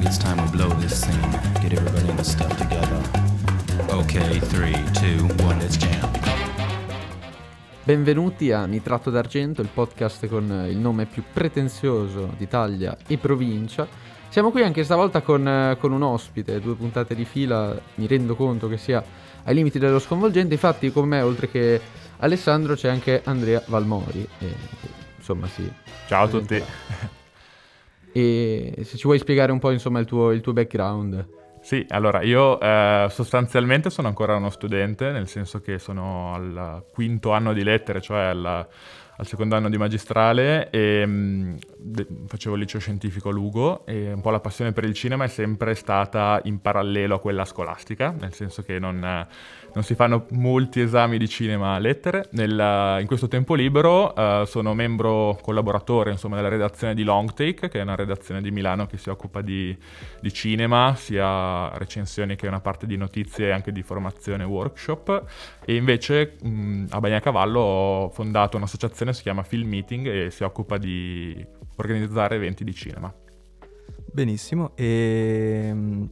think it's time we blow this scene. Get everybody in the stuff together. Okay, 3, 2, 1, let's jam. Benvenuti a Nitrato d'Argento, il podcast con il nome più pretenzioso d'Italia e provincia. Siamo qui anche stavolta con, con un ospite, due puntate di fila, mi rendo conto che sia ai limiti dello sconvolgente, infatti con me oltre che Alessandro c'è anche Andrea Valmori. E, insomma sì. Ciao a tutti. E se ci vuoi spiegare un po' insomma il tuo, il tuo background. Sì, allora io eh, sostanzialmente sono ancora uno studente, nel senso che sono al quinto anno di lettere, cioè alla, al secondo anno di magistrale e mh, mm, de- facevo il liceo scientifico a Lugo e un po' la passione per il cinema è sempre stata in parallelo a quella scolastica, nel senso che non non si fanno molti esami di cinema a lettere. Nel, in questo tempo libero uh, sono membro collaboratore insomma, della redazione di Long Take, che è una redazione di Milano che si occupa di, di cinema, sia recensioni che una parte di notizie e anche di formazione e workshop. E invece mh, a Bagnacavallo ho fondato un'associazione che si chiama Film Meeting e si occupa di organizzare eventi di cinema. Benissimo, e ehm,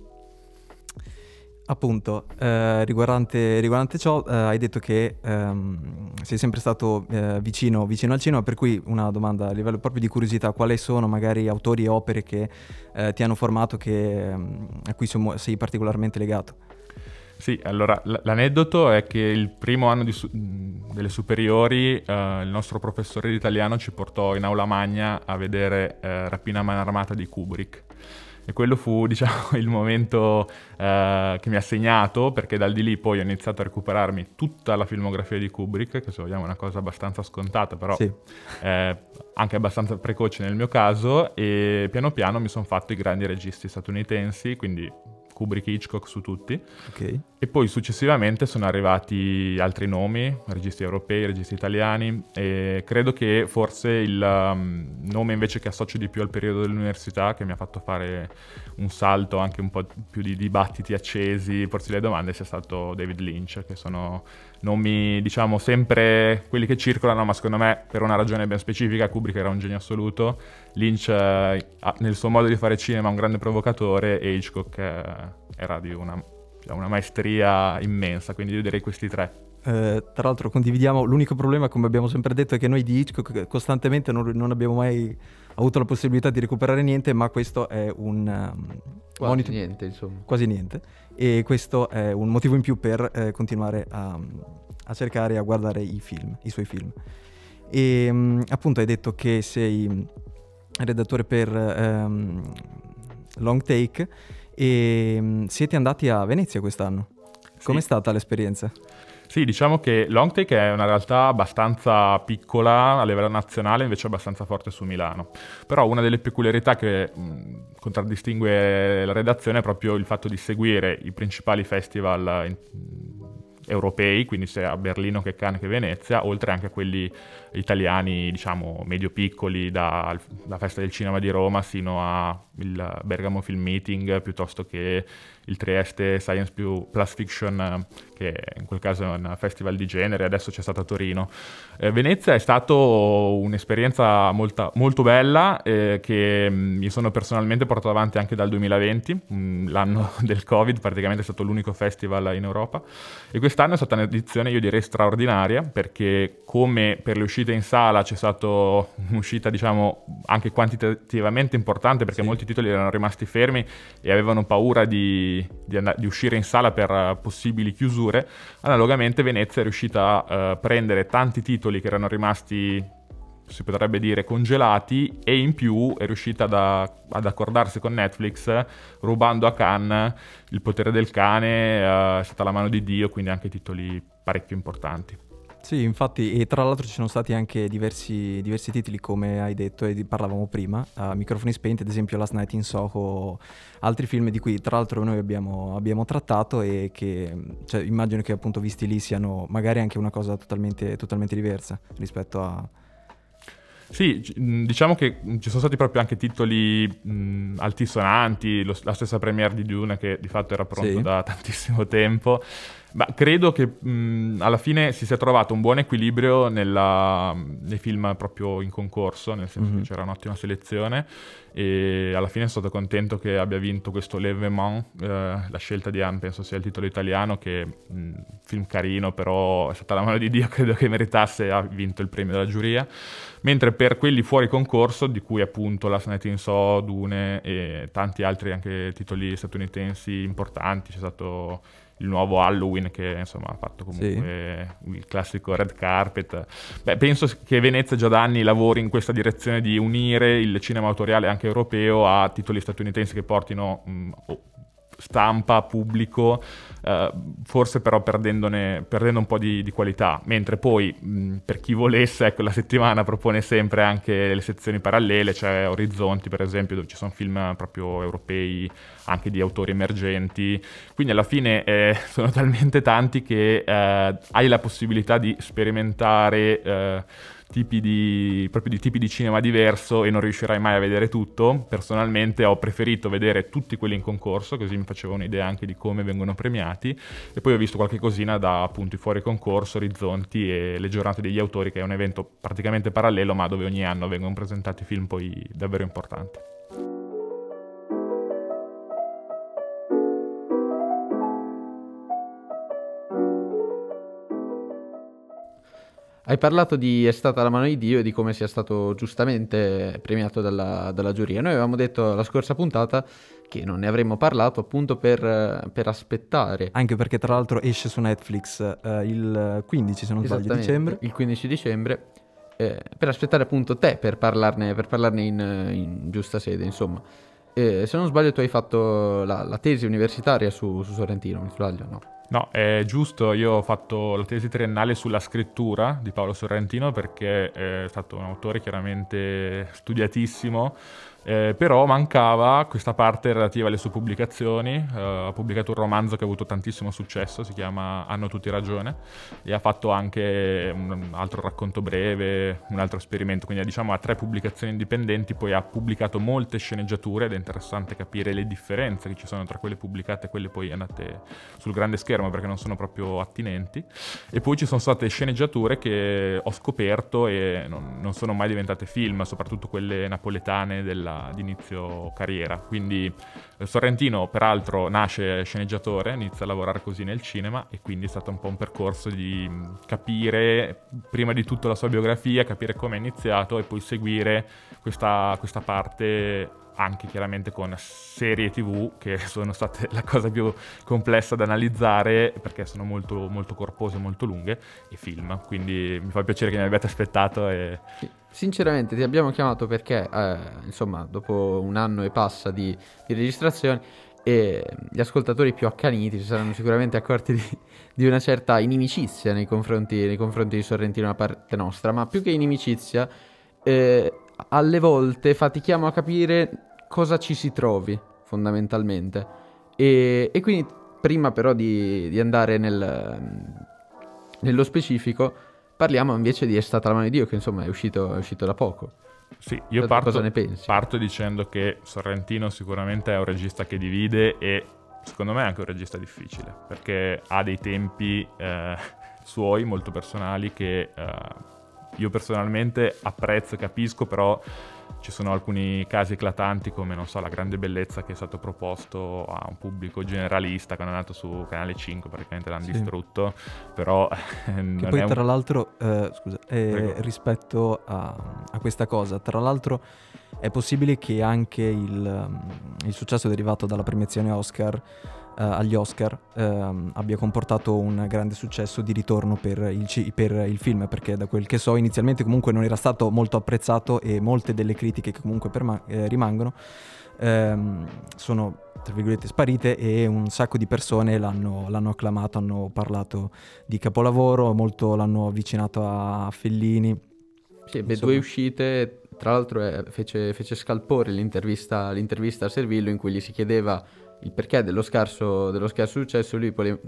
Appunto, eh, riguardante, riguardante, ciò, eh, hai detto che ehm, sei sempre stato eh, vicino, vicino, al cinema, per cui una domanda a livello proprio di curiosità, quali sono magari autori e opere che eh, ti hanno formato, che, ehm, a cui sei particolarmente legato? Sì, allora l- l'aneddoto è che il primo anno su- delle superiori eh, il nostro professore di italiano ci portò in aula magna a vedere eh, Rapina Man Armata di Kubrick e quello fu, diciamo, il momento eh, che mi ha segnato, perché dal di lì poi ho iniziato a recuperarmi tutta la filmografia di Kubrick, che se vogliamo è una cosa abbastanza scontata, però sì. eh, anche abbastanza precoce nel mio caso, e piano piano mi sono fatto i grandi registi statunitensi, quindi Kubrick Hitchcock su tutti. Okay. E poi successivamente sono arrivati altri nomi, registi europei, registi italiani, e credo che forse il um, nome invece che associo di più al periodo dell'università, che mi ha fatto fare un salto anche un po' più di dibattiti accesi, porsi le domande, sia stato David Lynch, che sono nomi, diciamo, sempre quelli che circolano, ma secondo me per una ragione ben specifica, Kubrick era un genio assoluto, Lynch eh, nel suo modo di fare cinema un grande provocatore e Hitchcock eh, era di una, una, maestria immensa, quindi io direi questi tre. Eh, tra l'altro condividiamo, l'unico problema come abbiamo sempre detto è che noi di Hitchcock costantemente non, non abbiamo mai avuto la possibilità di recuperare niente, ma questo è un... Um, quasi monitor... niente, insomma. Quasi niente. E questo è un motivo in più per eh, continuare a, a cercare e a guardare i film, i suoi film. E um, appunto hai detto che sei redattore per um, Long Take e um, siete andati a Venezia quest'anno. Sì. Com'è stata l'esperienza? Sì, diciamo che Longtake è una realtà abbastanza piccola a livello nazionale, invece abbastanza forte su Milano. Però una delle peculiarità che mh, contraddistingue la redazione è proprio il fatto di seguire i principali festival in, europei, quindi sia a Berlino che Cannes che Venezia, oltre anche a quelli italiani, diciamo, medio-piccoli, dalla Festa del Cinema di Roma sino al Bergamo Film Meeting, piuttosto che il Trieste Science Plus Fiction, che in quel caso è un festival di genere, adesso c'è stato a Torino. Eh, Venezia è stata un'esperienza molta, molto bella eh, che mm, mi sono personalmente portato avanti anche dal 2020, mh, mm, l'anno del Covid, praticamente è stato l'unico festival in Europa. E quest'anno è stata un'edizione, io direi, straordinaria, perché come per le uscite in sala c'è stata un'uscita, diciamo, anche quantitativamente importante, perché sì. molti titoli erano rimasti fermi e avevano paura di di, and- di uscire in sala per uh, possibili chiusure, analogamente Venezia è riuscita a uh, prendere tanti titoli che erano rimasti si potrebbe dire congelati e in più è riuscita da, ad accordarsi con Netflix rubando a Cannes il potere del cane, uh, è stata la mano di Dio, quindi anche titoli parecchio importanti. Sì, infatti, e tra l'altro ci sono stati anche diversi, diversi titoli, come hai detto e parlavamo prima, uh, Microfoni Spenti, ad esempio Last Night in Soho, altri film di cui tra l'altro noi abbiamo, abbiamo trattato e che cioè, immagino che appunto visti lì siano magari anche una cosa totalmente, totalmente diversa rispetto a... Sì, diciamo che ci sono stati proprio anche titoli mh, altisonanti, lo, la stessa premiere di Dune che di fatto era pronto sì. da tantissimo tempo Ma credo che mh, alla fine si sia trovato un buon equilibrio nella, nei film proprio in concorso, nel senso mm-hmm. che c'era un'ottima selezione e alla fine sono stato contento che abbia vinto questo L'Evénement, eh, la scelta di Anne penso sia il titolo italiano, che mh, film carino, però è stata la mano di Dio, credo che meritasse, ha vinto il premio della giuria. Mentre per quelli fuori concorso, di cui appunto Last Night in So, Dune e tanti altri anche titoli statunitensi importanti, c'è stato il nuovo Halloween che insomma ha fatto comunque sì. il classico red carpet. Beh, penso che Venezia già da anni lavori in questa direzione di unire il cinema autoriale anche europeo a titoli statunitensi che portino mh, stampa, pubblico, eh, forse però perdendo un po' di, di qualità, mentre poi mh, per chi volesse, ecco, la settimana propone sempre anche le sezioni parallele, cioè Orizzonti per esempio, dove ci sono film proprio europei, anche di autori emergenti, quindi alla fine eh, sono talmente tanti che eh, hai la possibilità di sperimentare eh, tipi di, proprio di tipi di cinema diverso e non riuscirai mai a vedere tutto. Personalmente ho preferito vedere tutti quelli in concorso, così mi facevo un'idea anche di come vengono premiati. E poi ho visto qualche cosina da appunto i fuori concorso, Orizzonti e le giornate degli autori, che è un evento praticamente parallelo, ma dove ogni anno vengono presentati film poi davvero importanti. Hai parlato di È stata la mano di Dio e di come sia stato giustamente premiato dalla, dalla, giuria. Noi avevamo detto la scorsa puntata che non ne avremmo parlato appunto per, per aspettare. Anche perché tra l'altro esce su Netflix eh, il 15, se non sbaglio, dicembre. Il 15 dicembre. Eh, per aspettare appunto te per parlarne, per parlarne in, in, giusta sede, insomma. Eh, se non sbaglio tu hai fatto la, la tesi universitaria su, su Sorrentino, mi sbaglio? No. No, è giusto, io ho fatto la tesi triennale sulla scrittura di Paolo Sorrentino perché è stato un autore chiaramente studiatissimo, eh, però mancava questa parte relativa alle sue pubblicazioni. Eh, ha pubblicato un romanzo che ha avuto tantissimo successo, si chiama Hanno tutti ragione, e ha fatto anche un altro racconto breve, un altro esperimento, quindi diciamo ha tre pubblicazioni indipendenti, poi ha pubblicato molte sceneggiature ed è interessante capire le differenze che ci sono tra quelle pubblicate e quelle poi andate sul grande schermo perché non sono proprio attinenti. E poi ci sono state sceneggiature che ho scoperto e non, non sono mai diventate film, soprattutto quelle napoletane della di carriera. Quindi eh, Sorrentino, peraltro, nasce sceneggiatore, inizia a lavorare così nel cinema e quindi è stato un po' un percorso di mm, capire prima di tutto la sua biografia, capire come è iniziato e poi seguire questa, questa parte anche chiaramente con serie tv che sono state la cosa più complessa da analizzare perché sono molto, molto corpose, molto lunghe e film, quindi mi fa piacere che mi abbiate aspettato e... Sinceramente ti abbiamo chiamato perché eh, insomma dopo un anno e passa di, di registrazioni e gli ascoltatori più accaniti si saranno sicuramente accorti di, di una certa inimicizia nei confronti, nei confronti, di Sorrentino da parte nostra, ma più che inimicizia, eh, alle volte fatichiamo a capire cosa ci si trovi fondamentalmente. E, e quindi prima però di, di andare nel, nello specifico, parliamo invece di È stata la mano di Dio, che insomma è uscito, è uscito da poco. Sì, io parto, parto, dicendo che Sorrentino sicuramente è un regista che divide e secondo me è anche un regista difficile, perché ha dei tempi eh, suoi molto personali che eh, io personalmente apprezzo capisco, però ci sono alcuni casi eclatanti come, non so, La grande bellezza che è stato proposto a un pubblico generalista quando è nato su Canale 5, praticamente l'hanno sì. distrutto, però... che poi tra un... l'altro, eh, scusa, eh, rispetto a, a, questa cosa, tra l'altro è possibile che anche il, il successo derivato dalla premiazione Oscar agli Oscar uh, abbia comportato un grande successo di ritorno per il, per il, film, perché da quel che so inizialmente comunque non era stato molto apprezzato e molte delle critiche che comunque perma- eh, rimangono ehm, sono tra virgolette sparite e un sacco di persone l'hanno, l'hanno, acclamato, hanno parlato di capolavoro, molto l'hanno avvicinato a Fellini. Sì, ebbe due uscite, tra l'altro eh, fece, fece, scalpore l'intervista, l'intervista a Servillo in cui gli si chiedeva il perché dello scarso, dello scarso successo, lui pole...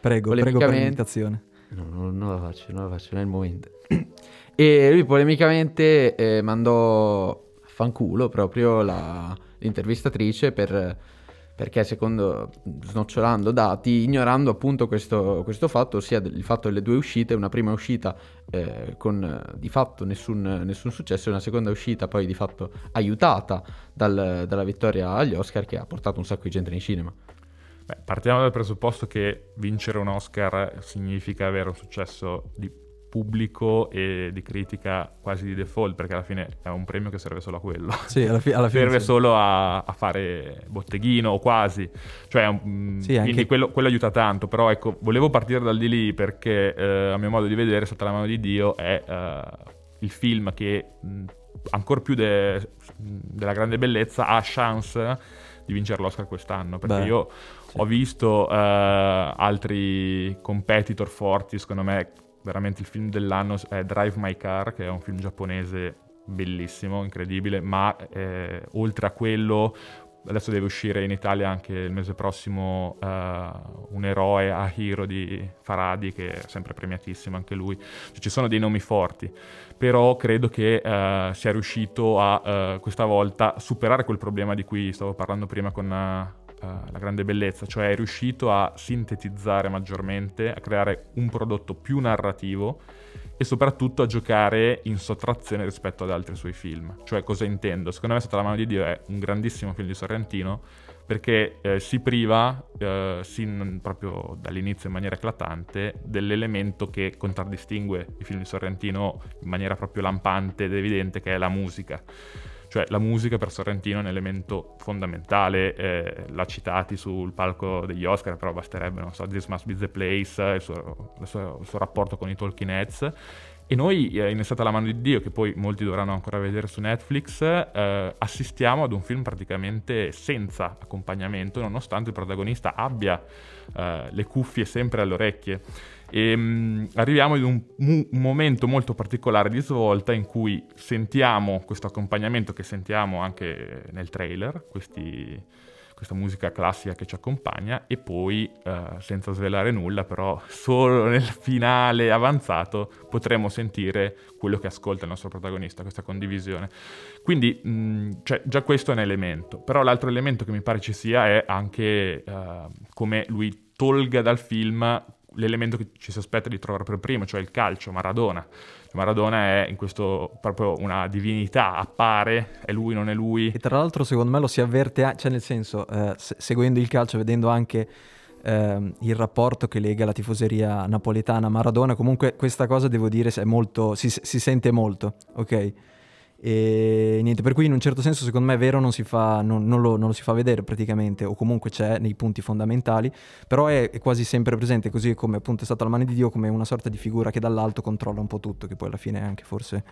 prego, prego per l'imitazione. No, no, non la faccio, non la faccio, non è il momento. e lui polemicamente eh, mandò fanculo proprio la, l'intervistatrice per, perché secondo, snocciolando dati, ignorando appunto questo, questo fatto, ossia il fatto delle due uscite, una prima uscita eh, con di fatto nessun, nessun, successo e una seconda uscita poi di fatto aiutata dal, dalla vittoria agli Oscar che ha portato un sacco di gente in cinema. Beh, partiamo dal presupposto che vincere un Oscar significa avere un successo di pubblico e di critica quasi di default, perché alla fine è un premio che serve solo a quello. Sì, alla, fi- alla fine serve sì. solo a, a, fare botteghino o quasi. Cioè, um, sì, anche... quindi quello, quello, aiuta tanto. Però ecco, volevo partire dal di lì perché eh, a mio modo di vedere, Sotto la mano di Dio è uh, il film che mh, ancora più de- della grande bellezza ha chance di vincere l'Oscar quest'anno. Perché Beh, io ho visto uh, altri competitor forti, secondo me veramente il film dell'anno è Drive My Car, che è un film giapponese bellissimo, incredibile, ma eh, oltre a quello adesso deve uscire in Italia anche il mese prossimo uh, un eroe a Hero di Faradi che è sempre premiatissimo anche lui. Cioè, ci sono dei nomi forti però credo che uh, sia riuscito a uh, questa volta superare quel problema di cui stavo parlando prima con la grande bellezza, cioè è riuscito a sintetizzare maggiormente, a creare un prodotto più narrativo e soprattutto a giocare in sottrazione rispetto ad altri suoi film. Cioè cosa intendo? Secondo me Sotto la mano di Dio è un grandissimo film di Sorrentino perché eh, si priva, eh, sin proprio dall'inizio in maniera eclatante, dell'elemento che contraddistingue i film di Sorrentino in maniera proprio lampante ed evidente, che è la musica. Cioè la musica per Sorrentino è un elemento fondamentale, eh, l'ha citati sul palco degli Oscar, però basterebbe, non so, This Must Be The Place, il suo, il suo, il suo rapporto con i Talking Heads. E noi, eh, in Estate la mano di Dio, che poi molti dovranno ancora vedere su Netflix, eh, assistiamo ad un film praticamente senza accompagnamento, nonostante il protagonista abbia eh, le cuffie sempre alle orecchie. E um, arriviamo ad un, un, momento molto particolare di svolta in cui sentiamo questo accompagnamento che sentiamo anche nel trailer, questi, questa musica classica che ci accompagna e poi, uh, senza svelare nulla, però solo nel finale avanzato potremo sentire quello che ascolta il nostro protagonista, questa condivisione. Quindi mh, cioè, già questo è un elemento, però l'altro elemento che mi pare ci sia è anche uh, come lui tolga dal film l'elemento che ci si aspetta di trovare per primo, cioè il calcio, Maradona. Maradona è in questo proprio una divinità, appare, è lui, non è lui. E tra l'altro secondo me lo si avverte, cioè nel senso, eh, se- seguendo il calcio, vedendo anche eh, il rapporto che lega la tifoseria napoletana a Maradona, comunque questa cosa devo dire molto, si, si sente molto, ok? E niente, per cui in un certo senso secondo me è vero non, fa, non, non, lo, non lo, si fa vedere praticamente o comunque c'è nei punti fondamentali, però è, è, quasi sempre presente così come appunto è stata la mano di Dio come una sorta di figura che dall'alto controlla un po' tutto, che poi alla fine è anche forse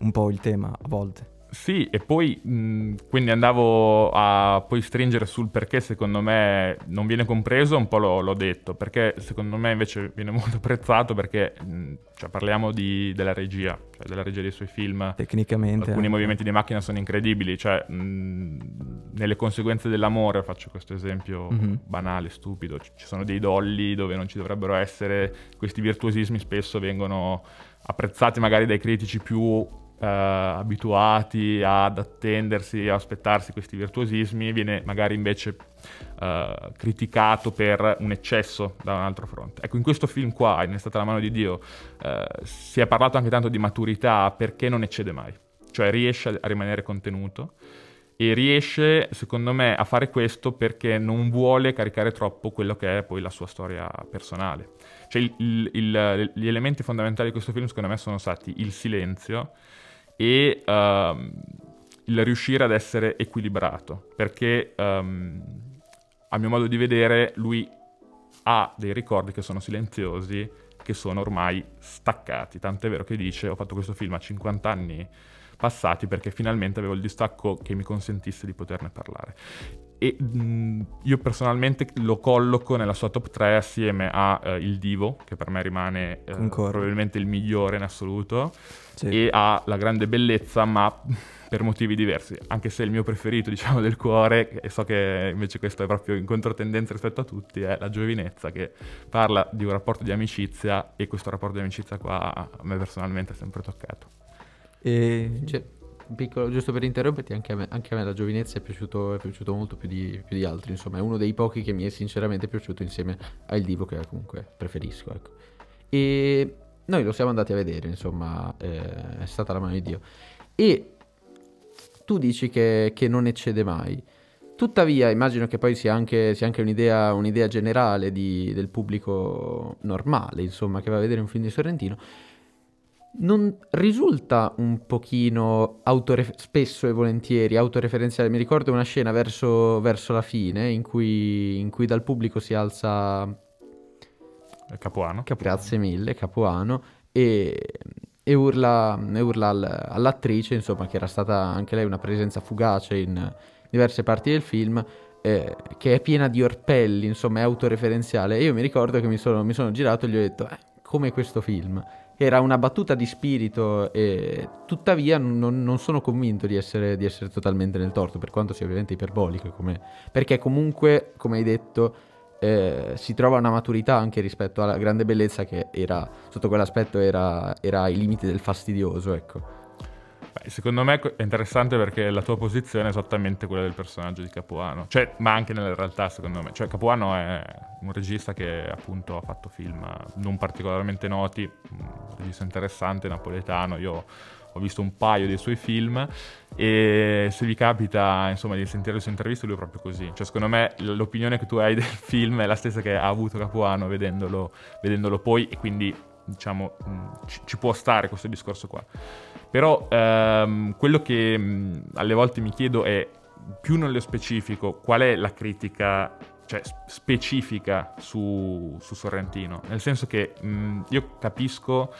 un po' il tema a volte. Sì, e poi mh, quindi andavo a poi stringere sul perché secondo me non viene compreso, un po' l'ho, l'ho detto, perché secondo me invece viene molto apprezzato perché mh, cioè, parliamo di, della regia, cioè della regia dei suoi film. Tecnicamente. Alcuni movimenti di macchina sono incredibili, cioè mh, nelle conseguenze dell'amore, faccio questo esempio mm-hmm. banale, stupido, ci sono dei dolli dove non ci dovrebbero essere, questi virtuosismi spesso vengono apprezzati magari dai critici più eh, abituati ad attendersi, a aspettarsi questi virtuosismi, viene magari invece eh, criticato per un eccesso da un altro fronte. Ecco, in questo film qua, in È stata la mano di Dio, eh, si è parlato anche tanto di maturità perché non eccede mai, cioè riesce a, rimanere contenuto e riesce, secondo me, a fare questo perché non vuole caricare troppo quello che è poi la sua storia personale. Cioè, il, il, il, gli elementi fondamentali di questo film, secondo me, sono stati il silenzio e um, il riuscire ad essere equilibrato, perché um, a mio modo di vedere lui ha dei ricordi che sono silenziosi, che sono ormai staccati, tant'è vero che dice ho fatto questo film a 50 anni passati perché finalmente avevo il distacco che mi consentisse di poterne parlare. E mh, io personalmente lo colloco nella sua top 3 assieme a uh, Il Divo, che per me rimane uh, probabilmente il migliore in assoluto, sì. e a La Grande Bellezza, ma per motivi diversi, anche se il mio preferito, diciamo, del cuore, e so che invece questo è proprio in controtendenza rispetto a tutti, è La Giovinezza, che parla di un rapporto di amicizia e questo rapporto di amicizia qua a me personalmente è sempre toccato. E... Cioè, piccolo, giusto per interromperti, anche a me, anche a me la giovinezza è piaciuto, è piaciuto molto più di, più di altri, insomma è uno dei pochi che mi è sinceramente piaciuto insieme a Il Divo che comunque preferisco, ecco. E noi lo siamo andati a vedere, insomma, eh, è stata la mano di Dio. E tu dici che, che non eccede mai. Tuttavia, immagino che poi sia anche, sia anche un'idea, un'idea, generale di, del pubblico normale, insomma, che va a vedere un film di Sorrentino. Non risulta un pochino autoref- spesso e volentieri autoreferenziale? Mi ricordo una scena verso, verso la fine in cui, in cui, dal pubblico si alza Capuano. Capuano. Grazie mille, Capuano. E, e urla, e urla all, all'attrice, insomma, che era stata anche lei una presenza fugace in diverse parti del film, eh, che è piena di orpelli, insomma è autoreferenziale. E io mi ricordo che mi sono, mi sono girato e gli ho detto, eh, come questo film. Era una battuta di spirito e tuttavia non, non sono convinto di essere, di essere, totalmente nel torto, per quanto sia ovviamente iperbolico, come, perché comunque, come hai detto, eh, si trova una maturità anche rispetto alla grande bellezza che era, sotto quell'aspetto era, era ai limiti del fastidioso, ecco. Secondo me è interessante perché la tua posizione è esattamente quella del personaggio di Capuano, cioè, ma anche nella realtà secondo me. Cioè, Capuano è un regista che appunto ha fatto film non particolarmente noti, un regista interessante, napoletano, io ho visto un paio dei suoi film e se vi capita insomma di sentire le sue interviste lui è proprio così. Cioè secondo me l'opinione che tu hai del film è la stessa che ha avuto Capuano vedendolo, vedendolo poi e quindi diciamo ci, ci può stare questo discorso qua però ehm, quello che mh, alle volte mi chiedo è, più nello specifico, qual è la critica cioè, specifica su, su, Sorrentino? Nel senso che mh, io capisco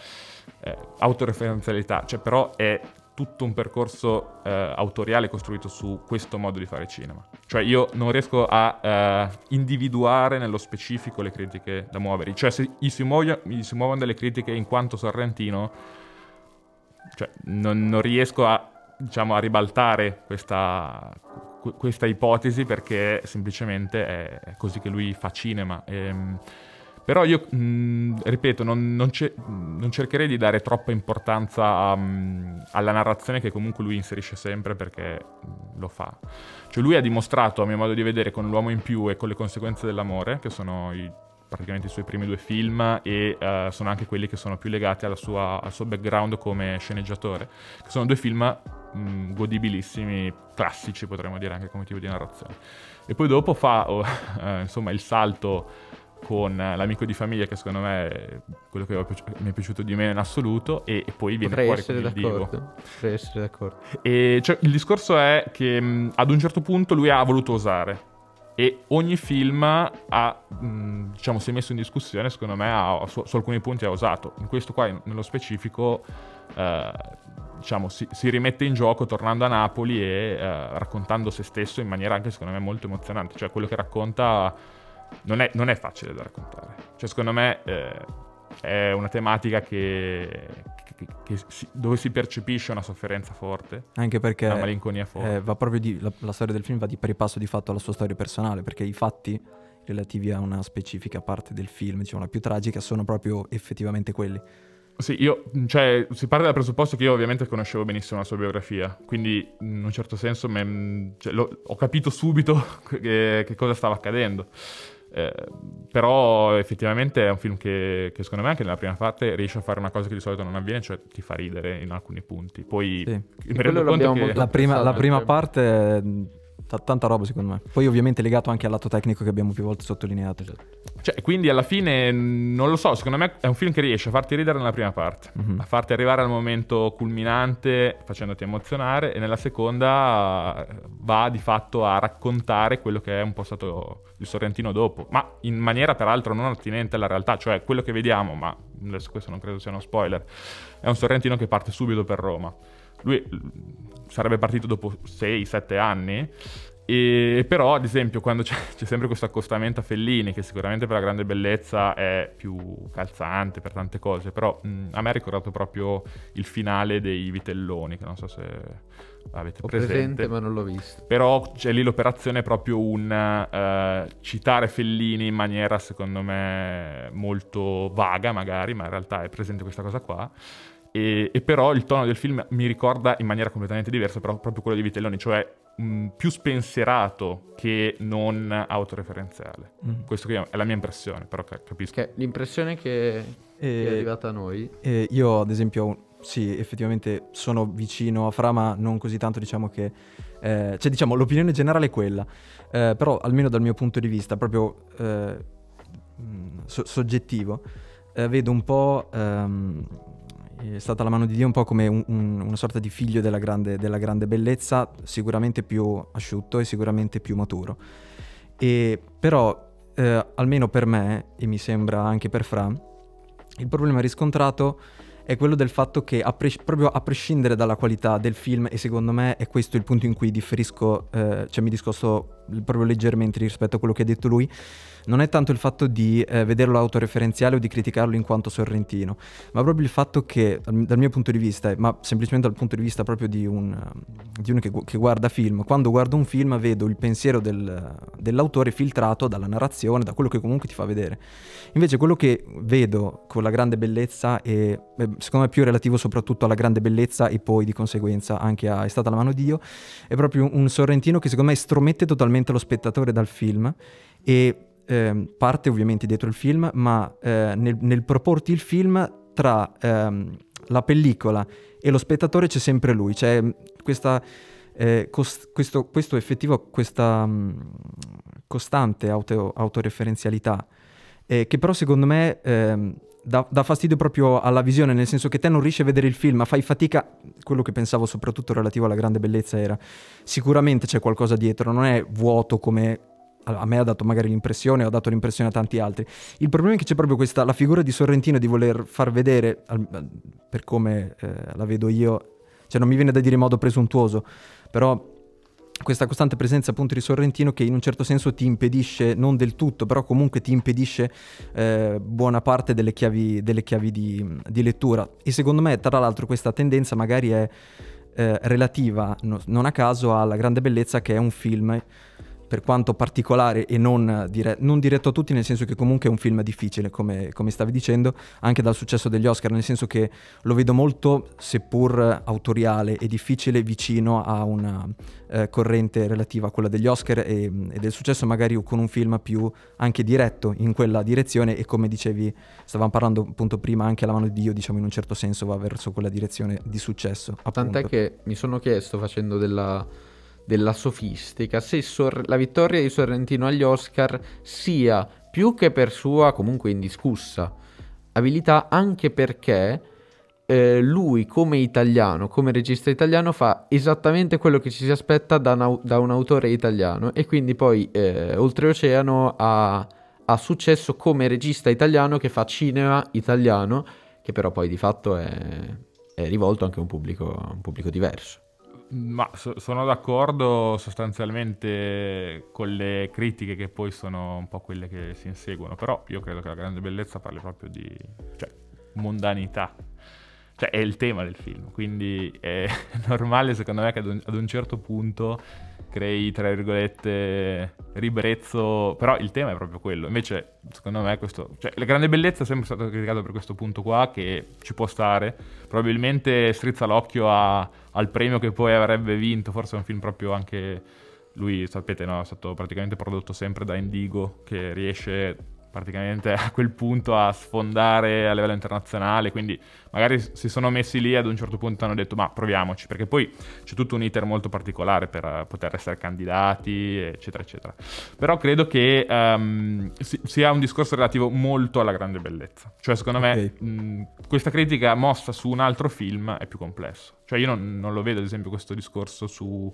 eh, autoreferenzialità, cioè però è tutto un percorso eh, autoriale costruito su questo modo di fare cinema. Cioè io non riesco a eh, individuare nello specifico le critiche da muovere. Cioè se gli si, muoio, gli si muovono delle critiche in quanto Sorrentino, cioè, non, non, riesco a, diciamo, a ribaltare questa, questa, ipotesi perché semplicemente è, così che lui fa cinema. Ehm, però io, mh, ripeto, non, non, ce- non, cercherei di dare troppa importanza um, alla narrazione che comunque lui inserisce sempre perché lo fa. Cioè lui ha dimostrato, a mio modo di vedere, con L'uomo in più e con Le conseguenze dell'amore, che sono i praticamente i suoi primi due film e uh, sono anche quelli che sono più legati sua, al suo background come sceneggiatore, che sono due film mh, godibilissimi, classici potremmo dire anche come tipo di narrazione. E poi dopo fa oh, uh, insomma il salto con l'amico di famiglia che secondo me è quello che mi è piaciuto di meno in assoluto e, e poi viene Potrei fuori con il d'accordo. divo. Potrei essere d'accordo. E cioè, il discorso è che mh, ad un certo punto lui ha voluto osare e ogni film ha, mh, diciamo, si è messo in discussione, secondo me, ha, su, su, alcuni punti ha usato. In questo qua, nello specifico, eh, diciamo, si, si, rimette in gioco tornando a Napoli e eh, raccontando se stesso in maniera anche, secondo me, molto emozionante. Cioè, quello che racconta non è, non è facile da raccontare. Cioè, secondo me, eh, è una tematica che, che, che si, dove si percepisce una sofferenza forte, anche perché una malinconia forte. Eh, va proprio di, la, la, storia del film va di pari passo di fatto alla sua storia personale, perché i fatti relativi a una specifica parte del film, diciamo la più tragica, sono proprio effettivamente quelli. Sì, io, cioè, si parte dal presupposto che io ovviamente conoscevo benissimo la sua biografia, quindi in un certo senso me, cioè, ho capito subito che, che cosa stava accadendo. Eh, però effettivamente è un film che, che, secondo me anche nella prima parte riesce a fare una cosa che di solito non avviene, cioè ti fa ridere in alcuni punti. Poi sì. mi rendo conto che... La prima, la prima parte T- tanta roba secondo me. Poi ovviamente legato anche al lato tecnico che abbiamo più volte sottolineato. Cioè, quindi alla fine, non lo so, secondo me è un film che riesce a farti ridere nella prima parte, mm-hmm. a farti arrivare al momento culminante facendoti emozionare e nella seconda va di fatto a raccontare quello che è un po' stato il Sorrentino dopo, ma in maniera peraltro non attinente alla realtà, cioè quello che vediamo, ma questo non credo sia uno spoiler, è un Sorrentino che parte subito per Roma. Lui sarebbe partito dopo 6-7 anni. E però, ad esempio, quando c'è, c'è, sempre questo accostamento a Fellini, che sicuramente per la grande bellezza è più calzante per tante cose, però mh, a me ha ricordato proprio il finale dei Vitelloni, che non so se avete Ho presente. presente ma non l'ho visto. Però c'è lì l'operazione è proprio un uh, citare Fellini in maniera, secondo me, molto vaga magari, ma in realtà è presente questa cosa qua e, e però il tono del film mi ricorda in maniera completamente diversa però proprio quello di Vitelloni, cioè mh, più spensierato che non autoreferenziale. Mm. Questo è la mia impressione, però ca- capisco. Che l'impressione che, che è arrivata a noi e io, ad esempio, sì, effettivamente sono vicino a Fra, ma non così tanto, diciamo che... eh, cioè, diciamo, l'opinione generale è quella. Eh, però, almeno dal mio punto di vista, proprio eh, mh, so- soggettivo, eh, vedo un po'... ehm, è stata la mano di Dio un po' come un- un- una sorta di figlio della grande, della grande bellezza, sicuramente più asciutto e sicuramente più maturo. E però, eh, almeno per me, e mi sembra anche per Fra, il problema riscontrato è quello del fatto che, a pres- proprio a prescindere dalla qualità del film, e secondo me è questo il punto in cui differisco, eh, cioè mi discosto proprio leggermente rispetto a quello che ha detto lui, non è tanto il fatto di eh, vederlo autoreferenziale o di criticarlo in quanto sorrentino, ma proprio il fatto che, al- dal mio punto di vista, ma semplicemente dal punto di vista proprio di, un, eh, di uno che, che guarda film, quando guardo un film vedo il pensiero del- dell'autore filtrato dalla narrazione, da quello che comunque ti fa vedere. Invece quello che vedo con la grande bellezza eh, secondo me, più relativo soprattutto alla grande bellezza e poi di conseguenza anche a È stata la mano di Dio, è proprio un sorrentino che secondo me estromette totalmente lo spettatore dal film e ehm, parte ovviamente dietro il film, ma eh, nel, nel proporti il film tra ehm, la pellicola e lo spettatore c'è sempre lui, c'è mm, questa, eh, cos- questo, questo effettivo, questa mm, costante auto- autoreferenzialità eh, che però secondo me ehm, dà, dà fastidio proprio alla visione, nel senso che te non riesci a vedere il film, ma fai fatica, quello che pensavo soprattutto relativo alla grande bellezza era sicuramente c'è qualcosa dietro, non è vuoto come a me ha dato magari l'impressione, ha dato l'impressione a tanti altri. Il problema è che c'è proprio questa, la figura di Sorrentino di voler far vedere, per come eh, la vedo io, cioè non mi viene da dire in modo presuntuoso, però questa costante presenza appunto di Sorrentino che in un certo senso ti impedisce, non del tutto, però comunque ti impedisce eh, buona parte delle chiavi, delle chiavi di, di lettura. E secondo me, tra l'altro, questa tendenza magari è eh, relativa, no- non a caso, alla grande bellezza che è un film per quanto particolare e non, dire- non diretto a tutti, nel senso che comunque è un film difficile, come, come stavi dicendo, anche dal successo degli Oscar, nel senso che lo vedo molto, seppur autoriale e difficile, vicino a una eh, corrente relativa a quella degli Oscar e, e del successo magari con un film più anche diretto in quella direzione e come dicevi, stavamo parlando appunto prima, anche la mano di Dio, diciamo in un certo senso va verso quella direzione di successo. Tant'è appunto. che mi sono chiesto facendo della, della sofistica se Sor- la vittoria di Sorrentino agli Oscar sia più che per sua comunque indiscussa abilità, anche perché eh, lui come italiano, come regista italiano, fa esattamente quello che ci si aspetta da, un au- da un autore italiano e quindi poi eh, oltreoceano ha, ha successo come regista italiano che fa cinema italiano, che però poi di fatto è, è rivolto anche a un pubblico, un pubblico diverso. Ma so- sono d'accordo sostanzialmente con le critiche che poi sono un po' quelle che si inseguono, però io credo che la grande bellezza parli proprio di cioè, mondanità. Cioè, è il tema del film, quindi è normale secondo me che ad un, ad un certo punto crei, tra virgolette, ribrezzo, però il tema è proprio quello. Invece, secondo me, questo, cioè, la grande bellezza è sempre stato criticato per questo punto qua, che ci può stare. Probabilmente strizza l'occhio a- al premio che poi avrebbe vinto, forse è un film proprio anche... Lui, sapete, no, è stato praticamente prodotto sempre da Indigo, che riesce praticamente a quel punto a sfondare a livello internazionale, quindi magari si sono messi lì ad un certo punto hanno detto ma proviamoci, perché poi c'è tutto un iter molto particolare per eh, poter essere candidati, eccetera, eccetera. Però credo che si- sia un discorso relativo molto alla grande bellezza. Cioè, secondo me, Ok. mh, questa critica mossa su un altro film è più complesso. Cioè, io non, non lo vedo, ad esempio, questo discorso su...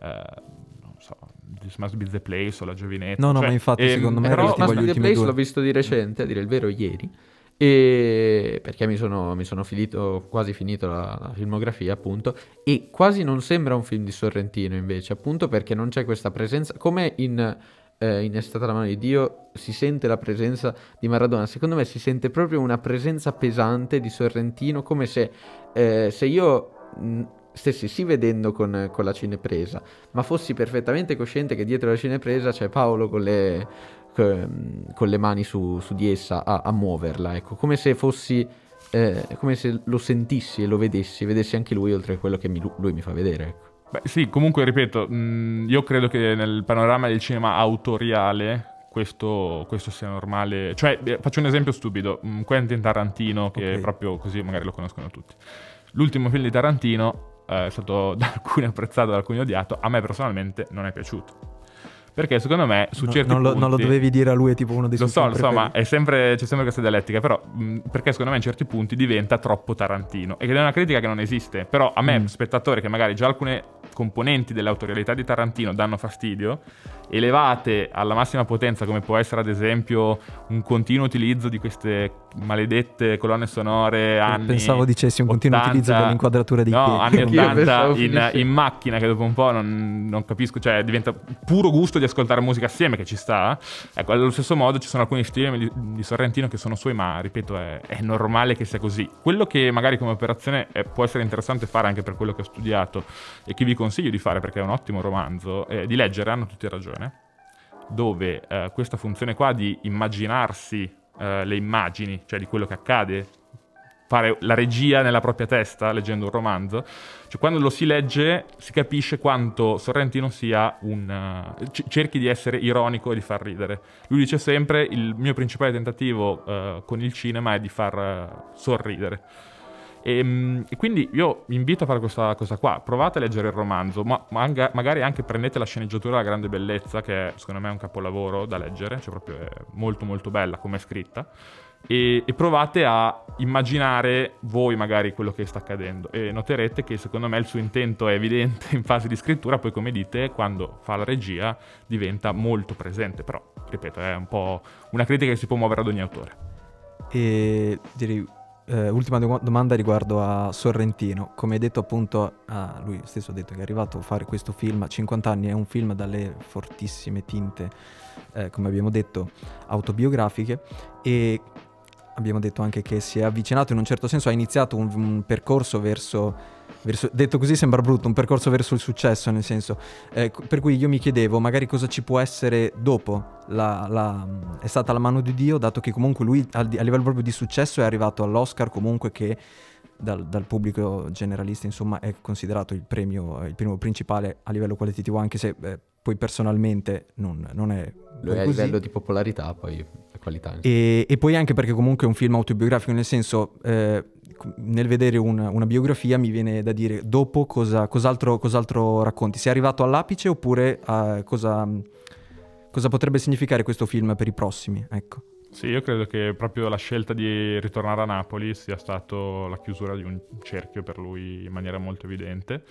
non so, This Must Be The Place o La Giovinezza. No, no, Cioè, ma infatti, ehm, secondo me, Però Must Be the Place due. l'ho visto di recente, a dire il vero, ieri. E perché mi sono, mi sono finito, quasi finito la, la filmografia, appunto. E quasi non sembra un film di Sorrentino, invece, appunto perché non c'è questa presenza. Come in, eh, in È stata la mano di Dio si sente la presenza di Maradona. Secondo me si sente proprio una presenza pesante di Sorrentino, come se, eh, se io. mh, stessi sì vedendo con, con la cinepresa, ma fossi perfettamente cosciente che dietro la cinepresa c'è Paolo con le, con, le mani su, su di essa a, a muoverla, ecco, come se fossi eh, come se lo sentissi e lo vedessi, vedessi anche lui oltre a quello che mi- lui mi fa vedere. Ecco. Beh, sì, comunque ripeto, mh, io credo che nel panorama del cinema autoriale questo, questo sia normale. Cioè, eh, faccio un esempio stupido: Quentin Tarantino, che Ok. proprio così magari lo conoscono tutti. L'ultimo film di Tarantino eh, è stato da alcuni apprezzato, da alcuni odiato. A me personalmente non è piaciuto. Perché secondo me su No- certi non, lo, punti... non lo dovevi dire a lui, è tipo uno dei Lo suoi so, lo so, ma sempre, c'è sempre questa dialettica, però mh, perché secondo me in certi punti diventa troppo Tarantino. E che è una critica che non esiste, però a me, Mm. spettatore, che magari già alcune componenti dell'autorialità di Tarantino danno fastidio, elevate alla massima potenza, come può essere ad esempio un continuo utilizzo di queste maledette colonne sonore anni Pensavo dicessi un continuo 80, utilizzo dell'inquadratura dei No, piedi. anni Io 80 pensavo in, in macchina che dopo un po' non, non capisco, cioè diventa puro gusto di ascoltare musica assieme che ci sta. Ecco, allo stesso modo ci sono alcuni stili di, di Sorrentino che sono suoi, ma ripeto, è, è normale che sia così. Quello che magari come operazione eh, può essere interessante fare anche per quello che ho studiato e che vi consiglio di fare perché è un ottimo romanzo, è di leggere, hanno tutti ragione, dove eh, questa funzione qua di immaginarsi eh, le immagini, cioè di quello che accade, fare la regia nella propria testa leggendo un romanzo, cioè quando lo si legge si capisce quanto Sorrentino sia un... eh, c- cerchi di essere ironico e di far ridere. Lui dice sempre il mio principale tentativo eh, con il cinema è di far eh, sorridere. E, mm, e quindi io vi invito a fare questa cosa qua, provate a leggere il romanzo, ma, ma anga- magari anche prendete la sceneggiatura La Grande Bellezza, che secondo me è un capolavoro da leggere, cioè proprio è molto molto bella come è scritta, e, e provate a immaginare voi magari quello che sta accadendo. E noterete che secondo me il suo intento è evidente in fase di scrittura, poi come dite quando fa la regia diventa molto presente, però ripeto è un po' una critica che si può muovere ad ogni autore. E direi, eh, ultima do- domanda riguardo a Sorrentino. Come hai detto appunto, ah, lui stesso ha detto che è arrivato a fare questo film a 50 anni, è un film dalle fortissime tinte, eh, come abbiamo detto, autobiografiche e abbiamo detto anche che si è avvicinato in un certo senso, ha iniziato un, un percorso verso, verso- detto così sembra brutto, un percorso verso il successo, nel senso, eh, per cui io mi chiedevo magari cosa ci può essere dopo, la- la- è stata la mano di Dio, dato che comunque lui a livello proprio di successo è arrivato all'Oscar comunque che dal, dal pubblico generalista insomma è considerato il premio, il primo principale a livello qualitativo, anche se eh, poi personalmente non, non è Lo è a livello di popolarità, poi qualità. E, e poi anche perché comunque è un film autobiografico, nel senso, eh, nel vedere un- una biografia mi viene da dire dopo cosa, cos'altro, cos'altro racconti. Sei arrivato all'apice oppure eh, cosa, cosa potrebbe significare questo film per i prossimi? Ecco. Sì, io credo che proprio la scelta di ritornare a Napoli sia stato la chiusura di un cerchio per lui in maniera molto evidente.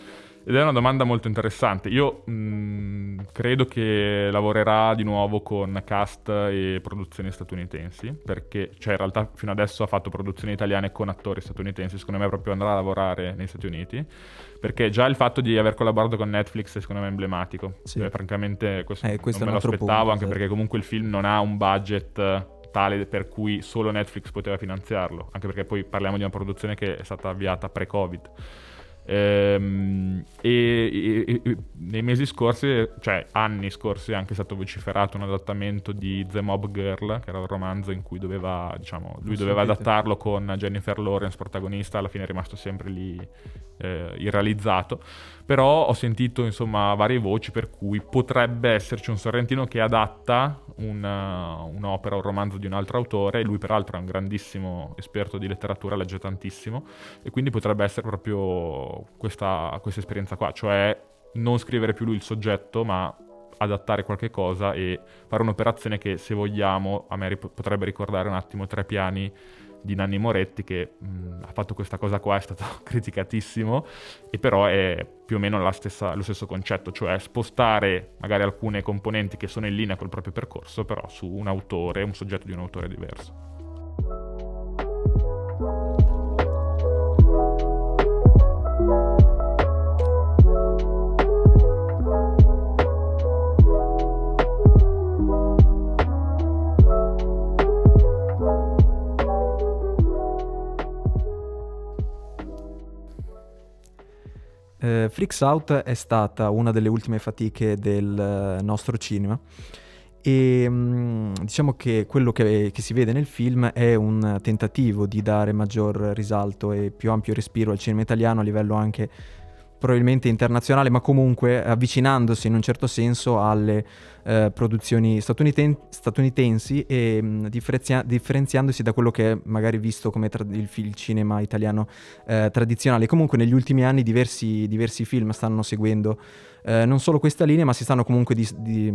Ed è una domanda molto interessante. Io mh, credo che lavorerà di nuovo con cast e produzioni statunitensi, perché cioè in realtà fino adesso ha fatto produzioni italiane con attori statunitensi, secondo me proprio andrà a lavorare negli Stati Uniti, perché già il fatto di aver collaborato con Netflix è secondo me emblematico. Sì. Cioè, francamente questo, Eh, questo non me lo aspettavo, punto, anche perché comunque il film non ha un budget eh, tale per cui solo Netflix poteva finanziarlo, anche perché poi parliamo di una produzione che è stata avviata pre-Covid. Ehm, e, e- e- nei mesi scorsi, cioè anni scorsi, è anche stato vociferato un adattamento di The Mob Girl, che era un romanzo in cui doveva, diciamo, lui doveva adattarlo con Jennifer Lawrence protagonista, alla fine è rimasto sempre lì eh, irrealizzato. Però ho sentito insomma varie voci per cui potrebbe esserci un Sorrentino che adatta una- un'opera, un romanzo di un altro autore, lui peraltro è un grandissimo esperto di letteratura, legge tantissimo, e quindi potrebbe essere proprio questa, questa esperienza qua, cioè non scrivere più lui il soggetto, ma adattare qualche cosa e fare un'operazione che se vogliamo a me potrebbe ricordare un attimo tre piani di Nanni Moretti che mh, ha fatto questa cosa qua, è stato criticatissimo e però è più o meno stessa- lo stesso concetto, cioè spostare magari alcune componenti che sono in linea col proprio percorso, però su un autore, un soggetto di un autore diverso. Eh, Freaks Out è stata una delle ultime fatiche del eh, nostro cinema. E mh, diciamo che quello che, che, si vede nel film è un tentativo di dare maggior risalto e più ampio respiro al cinema italiano a livello anche probabilmente internazionale, ma comunque avvicinandosi in un certo senso alle eh, produzioni statuniten- statunitensi e mh, differenzia- differenziandosi da quello che è magari visto come tra- il, il, cinema italiano eh, tradizionale. Comunque negli ultimi anni diversi, diversi film stanno seguendo eh, non solo questa linea, ma si stanno comunque di, di,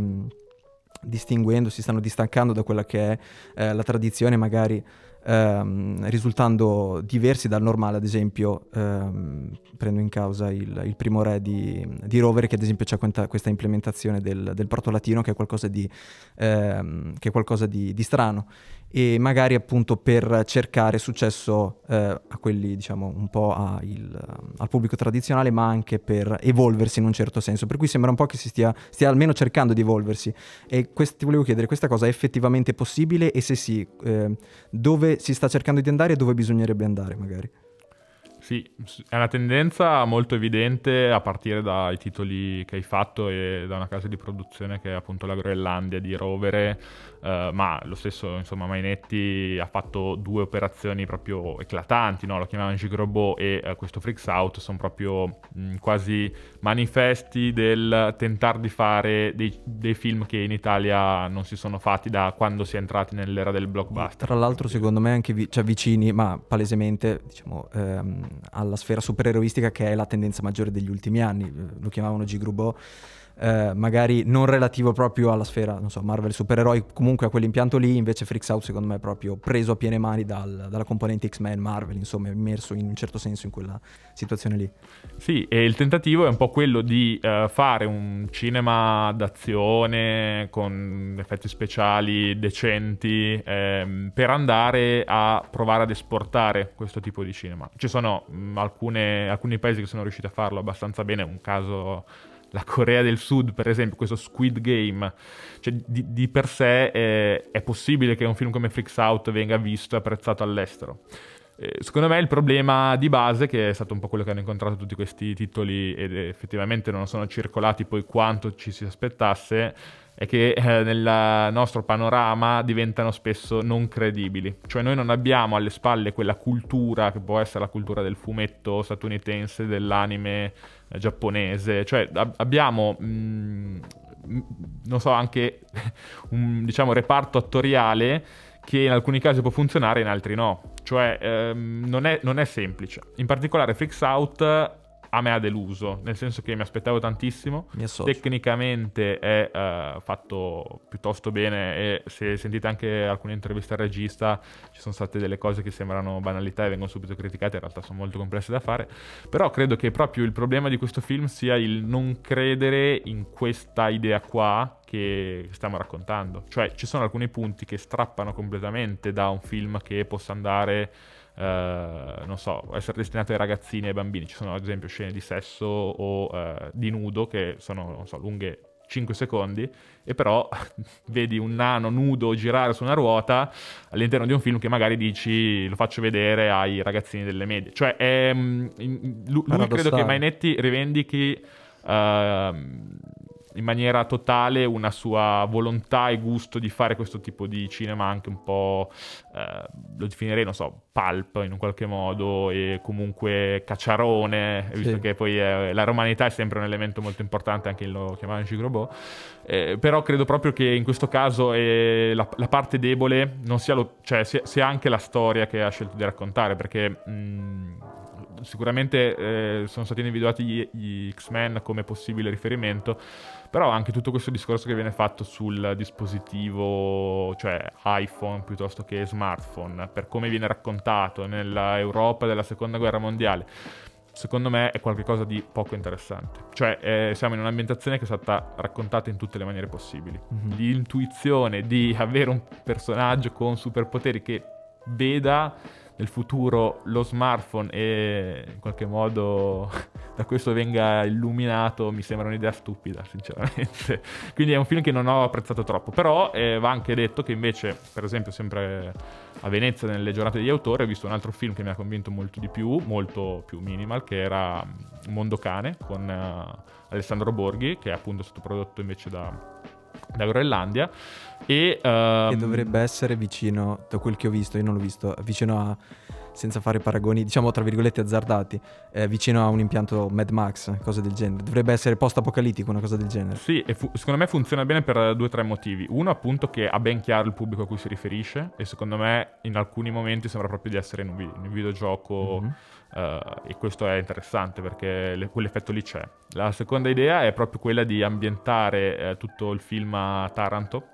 distinguendo, si stanno distaccando da quella che è eh, la tradizione magari ehm, risultando diversi dal normale, ad esempio ehm, prendo in causa il, il primo re di, di, Rover che ad esempio ha questa, questa implementazione del, del proto-latino che è qualcosa di, ehm, che è qualcosa di, di strano. E magari appunto per cercare successo eh, a quelli diciamo un po' il, al pubblico tradizionale ma anche per evolversi in un certo senso. Per cui sembra un po' che si stia, stia almeno cercando di evolversi. E quest- ti volevo chiedere questa cosa è effettivamente possibile? E se sì eh, dove si sta cercando di andare e dove bisognerebbe andare magari. Sì, è una tendenza molto evidente a partire dai titoli che hai fatto e da una casa di produzione che è appunto la Groenlandia di Rovere, eh, ma lo stesso insomma Mainetti ha fatto due operazioni proprio eclatanti, no? lo chiamavano Gigrobo e eh, questo Freaks Out, sono proprio mh, quasi manifesti del tentare di fare dei, dei, film che in Italia non si sono fatti da quando si è entrati nell'era del blockbuster. Tra l'altro secondo me anche vi- cioè vicini, ma palesemente diciamo... Ehm alla sfera supereroistica che è la tendenza maggiore degli ultimi anni. Lo chiamavano G. Eh, magari non relativo proprio alla sfera, non so, Marvel supereroi, comunque a quell'impianto lì, invece Freaks Out secondo me è proprio preso a piene mani dal, dalla componente X-Men, Marvel, insomma, immerso in un certo senso in quella situazione lì. Sì, e il tentativo è un po' quello di uh, fare un cinema d'azione con effetti speciali decenti ehm, per andare a provare ad esportare questo tipo di cinema. Ci sono mh, mm, alcune, alcuni paesi che sono riusciti a farlo abbastanza bene, un caso la Corea del Sud, per esempio, questo Squid Game, cioè di, di per sé è, è, possibile che un film come Freaks Out venga visto e apprezzato all'estero. Eh, secondo me il problema di base, che è stato un po' quello che hanno incontrato tutti questi titoli ed effettivamente non sono circolati poi quanto ci si aspettasse, è che eh, nel nostro panorama diventano spesso non credibili. Cioè noi non abbiamo alle spalle quella cultura che può essere la cultura del fumetto statunitense, dell'anime eh, giapponese, cioè ab- abbiamo... Mh, mm, non so, anche un diciamo, reparto attoriale che in alcuni casi può funzionare, in altri no. Cioè, ehm, non, è, non, è, semplice. In particolare, Freaks Out a me ha deluso, nel senso che mi aspettavo tantissimo. Mi Tecnicamente è uh, fatto piuttosto bene e se sentite anche alcune interviste al regista ci sono state delle cose che sembrano banalità e vengono subito criticate, in realtà sono molto complesse da fare. Però credo che proprio il problema di questo film sia il non credere in questa idea qua che stiamo raccontando. Cioè ci sono alcuni punti che strappano completamente da un film che possa andare Uh, non so, essere destinato ai ragazzini e ai bambini. Ci sono ad esempio scene di sesso o uh, di nudo che sono, non so, lunghe 5 secondi e però vedi un nano nudo girare su una ruota all'interno di un film che magari dici lo faccio vedere ai ragazzini delle medie. Cioè, è, mm, lui credo che Mainetti rivendichi uh, in maniera totale una sua volontà e gusto di fare questo tipo di cinema anche un po', eh, lo definirei, non so, pulp in un qualche modo e comunque cacciarone, visto sì. che poi è, la romanità è sempre un elemento molto importante, anche lo chiamavano Gigrobot, eh, però credo proprio che in questo caso eh, la, la, parte debole non sia, lo, cioè, sia, sia, anche la storia che ha scelto di raccontare, perché... Mh, sicuramente eh, sono stati individuati gli, gli X-Men come possibile riferimento, però anche tutto questo discorso che viene fatto sul dispositivo, cioè iPhone piuttosto che smartphone, per come viene raccontato nell'Europa della seconda guerra mondiale, secondo me è qualcosa di poco interessante. Cioè eh, siamo in un'ambientazione che è stata raccontata in tutte le maniere possibili. Mm-hmm. L'intuizione di avere un personaggio con superpoteri che veda nel futuro lo smartphone e in qualche modo da questo venga illuminato mi sembra un'idea stupida sinceramente. Quindi è un film che non ho apprezzato troppo però eh, va anche detto che invece per esempio sempre a Venezia nelle giornate degli autori ho visto un altro film che mi ha convinto molto di più molto più minimal che era Mondo Cane con uh, Alessandro Borghi che è appunto stato prodotto invece da da Groenlandia. E, Che ehm, dovrebbe essere vicino, da quel che ho visto, io non l'ho visto, vicino a, senza fare paragoni, diciamo tra virgolette azzardati, eh, vicino a un impianto Mad Max, cose del genere. Dovrebbe essere post-apocalittico, una cosa del genere. Sì, e fu- secondo me funziona bene per due o tre motivi. Uno, appunto, che ha ben chiaro il pubblico a cui si riferisce, e secondo me in alcuni momenti sembra proprio di essere in un, vi- in un videogioco. Mhm. Eh, e questo è interessante perché le- quell'effetto lì c'è. La seconda idea è proprio quella di ambientare eh, tutto il film a Taranto.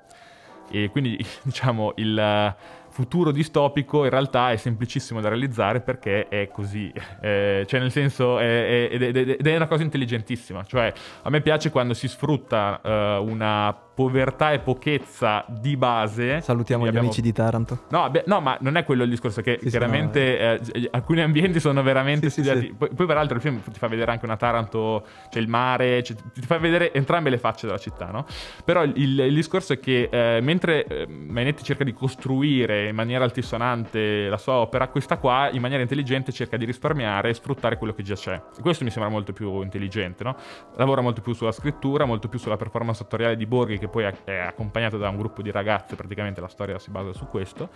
E quindi, diciamo, il futuro distopico in realtà è semplicissimo da realizzare perché è così. Eh, cioè, nel senso, è- è- è, è una cosa intelligentissima. Cioè, a me piace quando si sfrutta eh, una povertà e pochezza di base. Salutiamo gli abbiamo- amici di Taranto. No, beh, no, ma non è quello il discorso, che Sì, sì, chiaramente eh, g- alcuni ambienti sono veramente Sì, studiati. Poi, poi, peraltro il film ti fa vedere anche una Taranto, c'è il mare, c'è- ti fa vedere entrambe le facce della città, no? Però il, il- il discorso è che eh, mentre eh, Mainetti cerca di costruire in maniera altisonante la sua opera, questa qua in maniera intelligente cerca di risparmiare e sfruttare quello che già c'è. E questo mi sembra molto più intelligente, no? Lavora molto più sulla scrittura, molto più sulla performance attoriale di Borghi, che poi è, accompagnato da un gruppo di ragazze, praticamente la storia si basa su questo.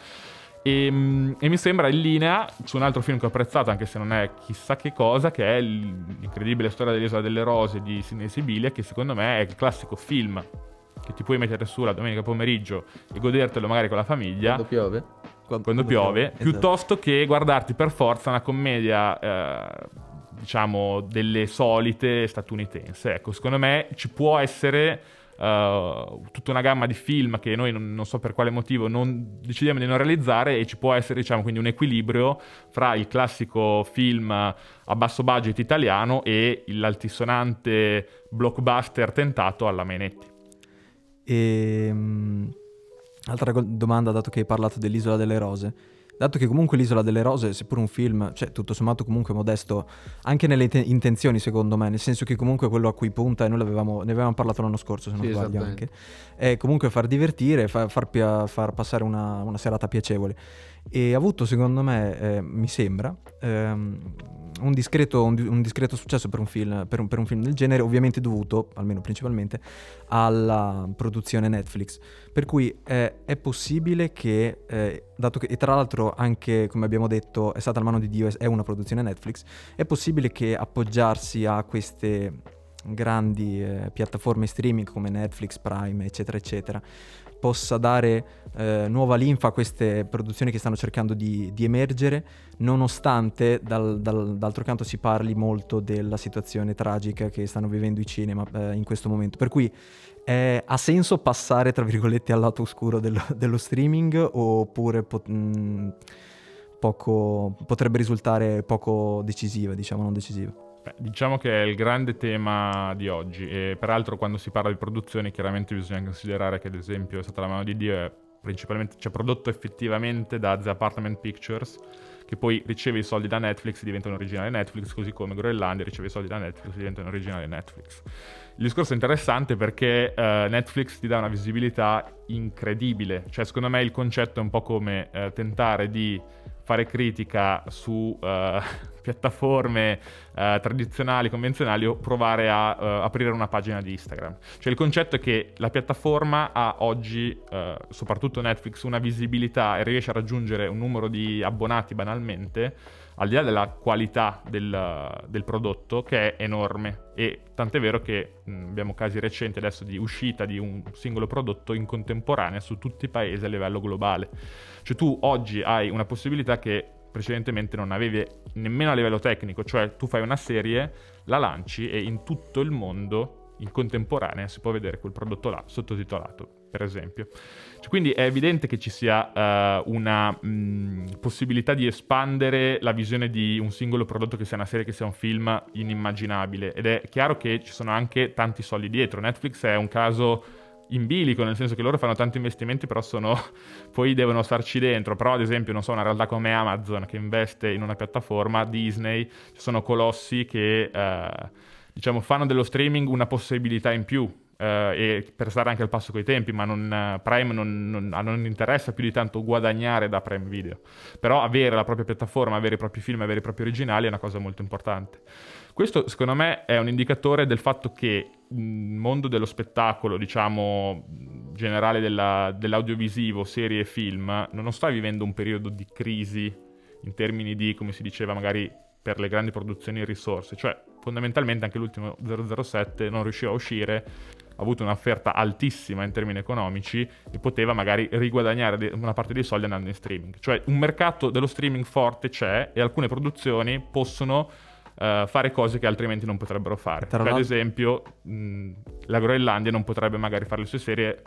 E, mm, e mi sembra in linea su un altro film che ho apprezzato, anche se non è chissà che cosa, che è l'incredibile storia dell'Isola delle Rose di Sidney Sibilia, che secondo me è il classico film che ti puoi mettere su la domenica pomeriggio e godertelo magari con la famiglia Quando piove. quando piove, esatto. piuttosto che guardarti per forza una commedia, eh, diciamo, delle solite statunitense. Ecco, secondo me ci può essere eh, tutta una gamma di film che noi non, non so per quale motivo non decidiamo di non realizzare e ci può essere, diciamo, quindi un equilibrio fra il classico film a basso budget italiano e l'altisonante blockbuster tentato alla Mainetti. E, mm, altra go- domanda, dato che hai parlato dell'Isola delle Rose. Dato che comunque l'Isola delle Rose, seppur un film, cioè tutto sommato comunque modesto, anche nelle te- intenzioni secondo me, nel senso che comunque quello a cui punta, e noi l'avevamo- ne avevamo parlato l'anno scorso se non Sì, sbaglio anche, è comunque far divertire, fa- far, pia- far passare una, una serata piacevole. E ha avuto secondo me, eh, mi sembra, ehm, un, discreto, un un discreto successo per un, film, per, per un film del genere, ovviamente dovuto, almeno principalmente, alla produzione Netflix. Per cui eh, è possibile che, eh, dato che, e tra l'altro anche, come abbiamo detto, è stata la mano di Dio, è una produzione Netflix, è possibile che appoggiarsi a queste grandi eh, piattaforme streaming come Netflix, Prime, eccetera, eccetera, possa dare eh, nuova linfa a queste produzioni che stanno cercando di, di emergere, nonostante dal- dal- d'altro canto si parli molto della situazione tragica che stanno vivendo i cinema eh, in questo momento. Per cui eh, ha senso passare, tra virgolette, al lato oscuro dello, dello streaming oppure pot- mh, poco, potrebbe risultare poco decisiva, diciamo non decisiva? Beh, diciamo che è il grande tema di oggi e peraltro quando si parla di produzioni chiaramente bisogna considerare che ad esempio è stata la mano di Dio è principalmente cioè, prodotto effettivamente da The Apartment Pictures che poi riceve i soldi da Netflix e diventa un originale Netflix così come Groenlandia riceve i soldi da Netflix e diventa un originale Netflix. Il discorso è interessante perché eh, Netflix ti dà una visibilità incredibile. Cioè secondo me il concetto è un po' come eh, tentare di fare critica su eh, piattaforme eh, tradizionali, convenzionali o provare a eh, aprire una pagina di Instagram. Cioè il concetto è che la piattaforma ha oggi, eh, soprattutto Netflix, una visibilità e riesce a raggiungere un numero di abbonati banalmente, al di là della qualità del, del prodotto, che è enorme. E tant'è vero che mh, abbiamo casi recenti adesso di uscita di un singolo prodotto in contemporanea su tutti i paesi a livello globale. Cioè tu oggi hai una possibilità che precedentemente non avevi nemmeno a livello tecnico, cioè tu fai una serie, la lanci e in tutto il mondo in contemporanea si può vedere quel prodotto là sottotitolato, per esempio. Cioè, quindi è evidente che ci sia eh, una mh, possibilità di espandere la visione di un singolo prodotto che sia una serie, che sia un film inimmaginabile ed è chiaro che ci sono anche tanti soldi dietro. Netflix è un caso in bilico, nel senso che loro fanno tanti investimenti, però sono poi devono starci dentro. Però, ad esempio, non so, una realtà come Amazon che investe in una piattaforma, Disney, ci sono colossi che eh, diciamo fanno dello streaming una possibilità in più. eh, e per stare anche al passo coi tempi, ma non, Prime non, non, non, interessa più di tanto guadagnare da Prime Video. Però avere la propria piattaforma, avere i propri film, avere i propri originali è una cosa molto importante. Questo secondo me è un indicatore del fatto che il mondo dello spettacolo, diciamo generale della, dell'audiovisivo, serie e film, non sta vivendo un periodo di crisi in termini di, come si diceva magari per le grandi produzioni e risorse, cioè fondamentalmente anche l'ultimo 007 non riusciva a uscire, ha avuto un'offerta altissima in termini economici e poteva magari riguadagnare una parte dei soldi andando in streaming. Cioè un mercato dello streaming forte c'è e alcune produzioni possono uh, fare cose che altrimenti non potrebbero fare. Cioè, ad esempio mh, la Groenlandia non potrebbe magari fare le sue serie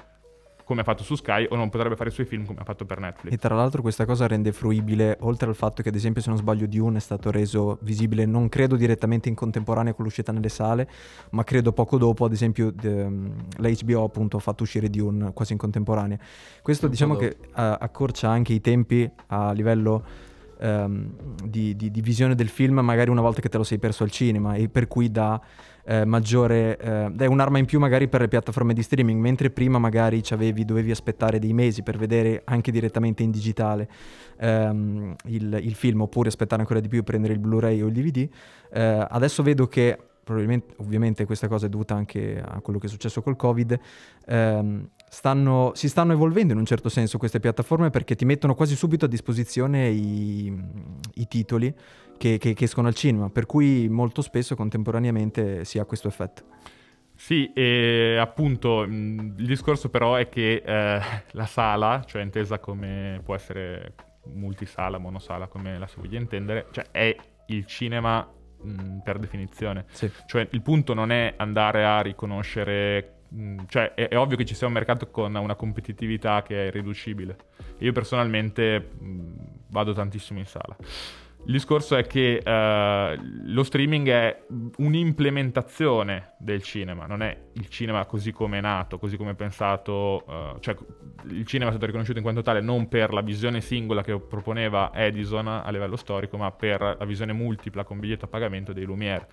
come ha fatto su Sky o non potrebbe fare i suoi film come ha fatto per Netflix. E tra l'altro questa cosa rende fruibile, oltre al fatto che ad esempio se non sbaglio Dune è stato reso visibile non credo direttamente in contemporanea con l'uscita nelle sale, ma credo poco dopo, ad esempio de, la HBO appunto ha fatto uscire Dune quasi in contemporanea. Questo un diciamo che uh, accorcia anche i tempi a livello um, di, di, di visione del film magari una volta che te lo sei perso al cinema e per cui dà eh, maggiore, eh, è un'arma in più magari per le piattaforme di streaming, mentre prima magari dovevi aspettare dei mesi per vedere anche direttamente in digitale ehm, il, il, film oppure aspettare ancora di più per prendere il Blu-ray o il DVD. Eh, adesso vedo che probabilmente, ovviamente questa cosa è dovuta anche a quello che è successo col Covid, ehm, stanno, si stanno evolvendo in un certo senso queste piattaforme perché ti mettono quasi subito a disposizione i, i titoli che, che, che escono al cinema, per cui molto spesso contemporaneamente si ha questo effetto. Sì, e appunto il discorso però è che eh, la sala, cioè intesa come può essere multisala, monosala, come la si voglia intendere, cioè è il cinema mh, per definizione. Sì. Cioè il punto non è andare a riconoscere cioè è, è, ovvio che ci sia un mercato con una competitività che è irriducibile. Io personalmente mh, vado tantissimo in sala. Il discorso è che uh, lo streaming è un'implementazione del cinema, non è il cinema così come è nato, così come è pensato, uh, cioè il cinema è stato riconosciuto in quanto tale non per la visione singola che proponeva Edison a livello storico, ma per la visione multipla con biglietto a pagamento dei Lumière.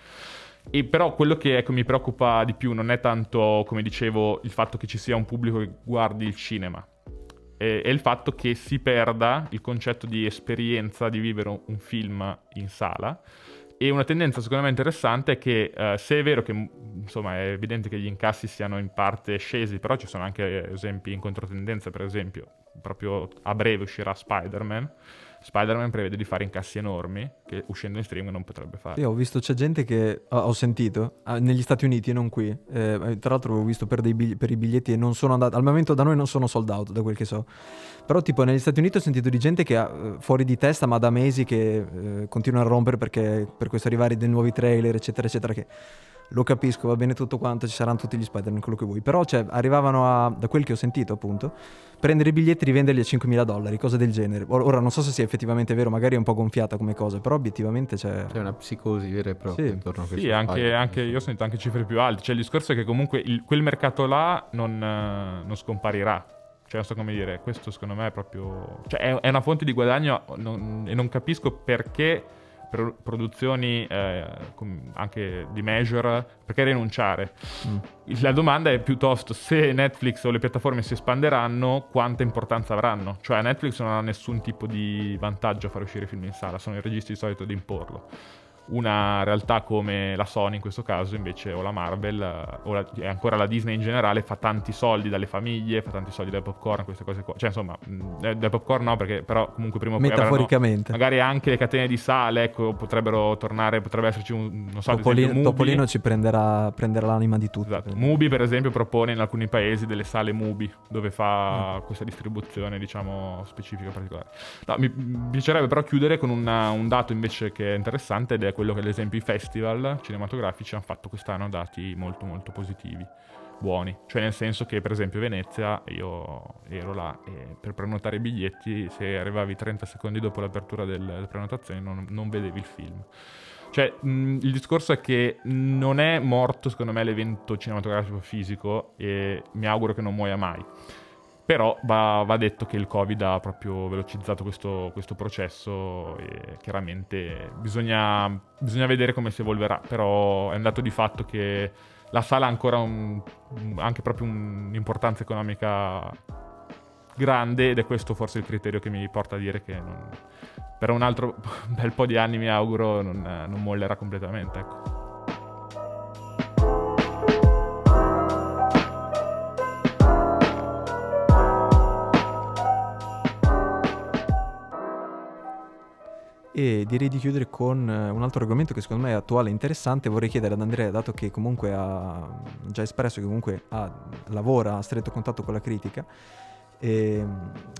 E però quello che ecco, mi preoccupa di più non è tanto, come dicevo, il fatto che ci sia un pubblico che guardi il cinema, è il fatto che si perda il concetto di esperienza di vivere un film in sala. E una tendenza secondo me interessante è che uh, se è vero che insomma è evidente che gli incassi siano in parte scesi, però ci sono anche esempi in controtendenza, per esempio, proprio a breve uscirà Spider-Man Spider-Man prevede di fare incassi enormi che uscendo in streaming non potrebbe fare. Io ho visto, c'è gente che ho, sentito ah, negli Stati Uniti e non qui. Eh, tra l'altro ho visto per, bigli- per, i biglietti e non sono andati. Al momento da noi non sono sold out, da quel che so. Però, tipo, negli Stati Uniti ho sentito di gente che ha eh, fuori di testa, ma da mesi che eh, continua a rompere perché per questo arrivare dei nuovi trailer, eccetera, eccetera. Che lo capisco, va bene tutto quanto, ci saranno tutti gli Spider-Man, quello che vuoi. Però cioè, arrivavano a, da quel che ho sentito appunto, prendere i biglietti e rivenderli a 5.000 dollari, cose del genere. Ora non so se sia effettivamente vero, magari è un po' gonfiata come cosa, però obiettivamente c'è... C'è una psicosi vera e propria sì. intorno a questo. Sì, anche, anche, io ho sentito anche cifre più alte. Cioè il discorso è che comunque il, quel mercato là non, uh, non scomparirà. Cioè, non so come dire, questo secondo me è proprio... Cioè, è, è una fonte di guadagno non, e non capisco perché pro- produzioni eh, anche di Measure, perché rinunciare? Mm. La domanda è piuttosto se Netflix o le piattaforme si espanderanno, quanta importanza avranno? Cioè Netflix non ha nessun tipo di vantaggio a far uscire film in sala, sono i registi di solito ad imporlo una realtà come la Sony in questo caso invece o la Marvel eh, o la, e ancora la Disney in generale fa tanti soldi dalle famiglie, fa tanti soldi dal popcorn, queste cose qua. Cioè insomma, mm, eh, dal popcorn no perché però comunque prima o poi Metaforicamente. Avranno, magari anche le catene di sale, ecco, potrebbero tornare, potrebbe esserci un non so, Topolino, esempio, Topolino ci prenderà, prenderà, l'anima di tutti. Esatto. Mubi per esempio propone in alcuni paesi delle sale Mubi dove fa mm. questa distribuzione diciamo specifica particolare. No, mi piacerebbe però chiudere con una, un dato invece che è interessante ed è quello che ad esempio i festival cinematografici hanno fatto quest'anno dati molto molto positivi, buoni. Cioè nel senso che per esempio Venezia, io ero là e per prenotare i biglietti se arrivavi 30 secondi dopo l'apertura delle prenotazioni non, non vedevi il film. Cioè, mh, il discorso è che non è morto, secondo me, l'evento cinematografico fisico e mi auguro che non muoia mai. Però va, va, detto che il Covid ha proprio velocizzato questo, questo processo e chiaramente bisogna, bisogna, vedere come si evolverà, però è un dato di fatto che la sala ha ancora un, anche proprio un'importanza economica grande ed è questo forse il criterio che mi porta a dire che non, per un altro bel po' di anni mi auguro non, non mollerà completamente. Ecco. E direi di chiudere con eh, un altro argomento che secondo me è attuale e interessante. Vorrei chiedere ad Andrea, dato che comunque ha già espresso che comunque ha, lavora a stretto contatto con la critica, eh,